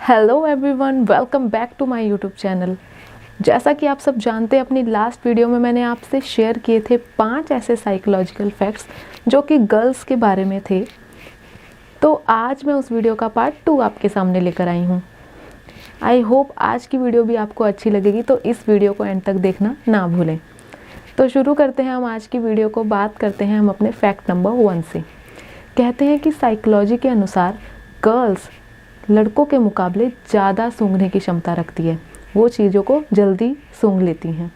Hello everyone welcome back to my YouTube channel जैसा कि आप सब जानते हैं, अपनी लास्ट वीडियो में मैंने आपसे शेयर किए थे पाँच ऐसे साइकोलॉजिकल फैक्ट्स जो कि गर्ल्स के बारे में थे। तो आज मैं उस वीडियो का पार्ट टू आपके सामने लेकर आई हूँ। आई होप आज की वीडियो भी आपको अच्छी लगेगी तो इस वीडियो को एंड तक देखना ना भूलें। तो शुरू करते हैं हम आज की वीडियो को, बात करते हैं हम अपने फैक्ट नंबर वन से। कहते हैं कि साइकोलॉजी के अनुसार गर्ल्स लड़कों के मुकाबले ज़्यादा सूंघने की क्षमता रखती है। वो चीज़ों को जल्दी सूंघ लेती हैं।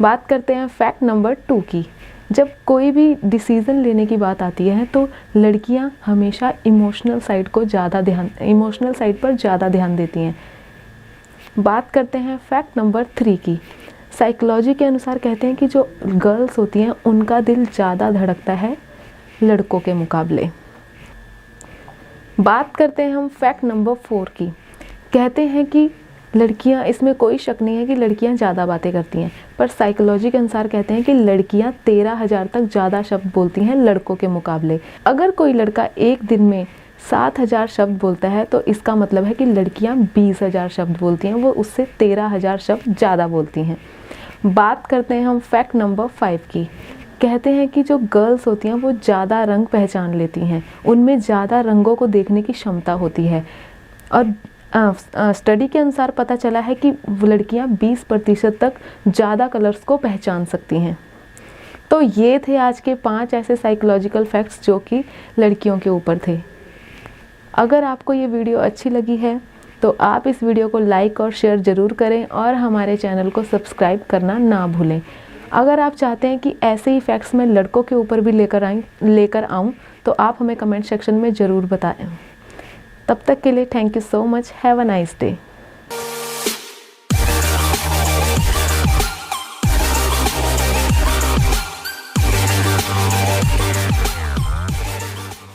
बात करते हैं फैक्ट नंबर टू की। जब कोई भी डिसीज़न लेने की बात आती है तो लड़कियाँ हमेशा इमोशनल साइड को ज़्यादा ध्यान इमोशनल साइड पर ज़्यादा ध्यान देती हैं। बात करते हैं फैक्ट नंबर थ्री की। साइकोलॉजी के अनुसार कहते हैं कि जो गर्ल्स होती हैं, उनका दिल ज़्यादा धड़कता है लड़कों के मुकाबले। बात करते हैं हम फैक्ट नंबर फोर की। कहते हैं कि लड़कियाँ, इसमें कोई शक नहीं है कि लड़कियाँ ज़्यादा बातें करती हैं, पर साइकोलॉजी के अनुसार कहते हैं कि लड़कियाँ तेरह हज़ार तक ज़्यादा शब्द बोलती हैं लड़कों के मुकाबले। अगर कोई लड़का एक दिन में सात हज़ार शब्द बोलता है तो इसका मतलब है कि लड़कियाँ बीस हज़ार शब्द बोलती हैं, वो उससे तेरह हज़ार शब्द ज़्यादा बोलती हैं। बात करते हैं हम फैक्ट नंबर फाइव की। कहते हैं कि जो गर्ल्स होती हैं, वो ज़्यादा रंग पहचान लेती हैं। उनमें ज़्यादा रंगों को देखने की क्षमता होती है। और स्टडी के अनुसार पता चला है कि लड़कियाँ 20 प्रतिशत तक ज़्यादा कलर्स को पहचान सकती हैं। तो ये थे आज के पाँच ऐसे साइकोलॉजिकल फैक्ट्स जो कि लड़कियों के ऊपर थे। अगर आपको ये वीडियो अच्छी लगी है तो आप इस वीडियो को लाइक और शेयर ज़रूर करें और हमारे चैनल को सब्सक्राइब करना ना भूलें। अगर आप चाहते हैं कि ऐसे ही फैक्ट्स मैं लड़कों के ऊपर भी लेकर आई लेकर आऊँ तो आप हमें कमेंट सेक्शन में ज़रूर बताएँ। तब तक के लिए thank you so much have a nice day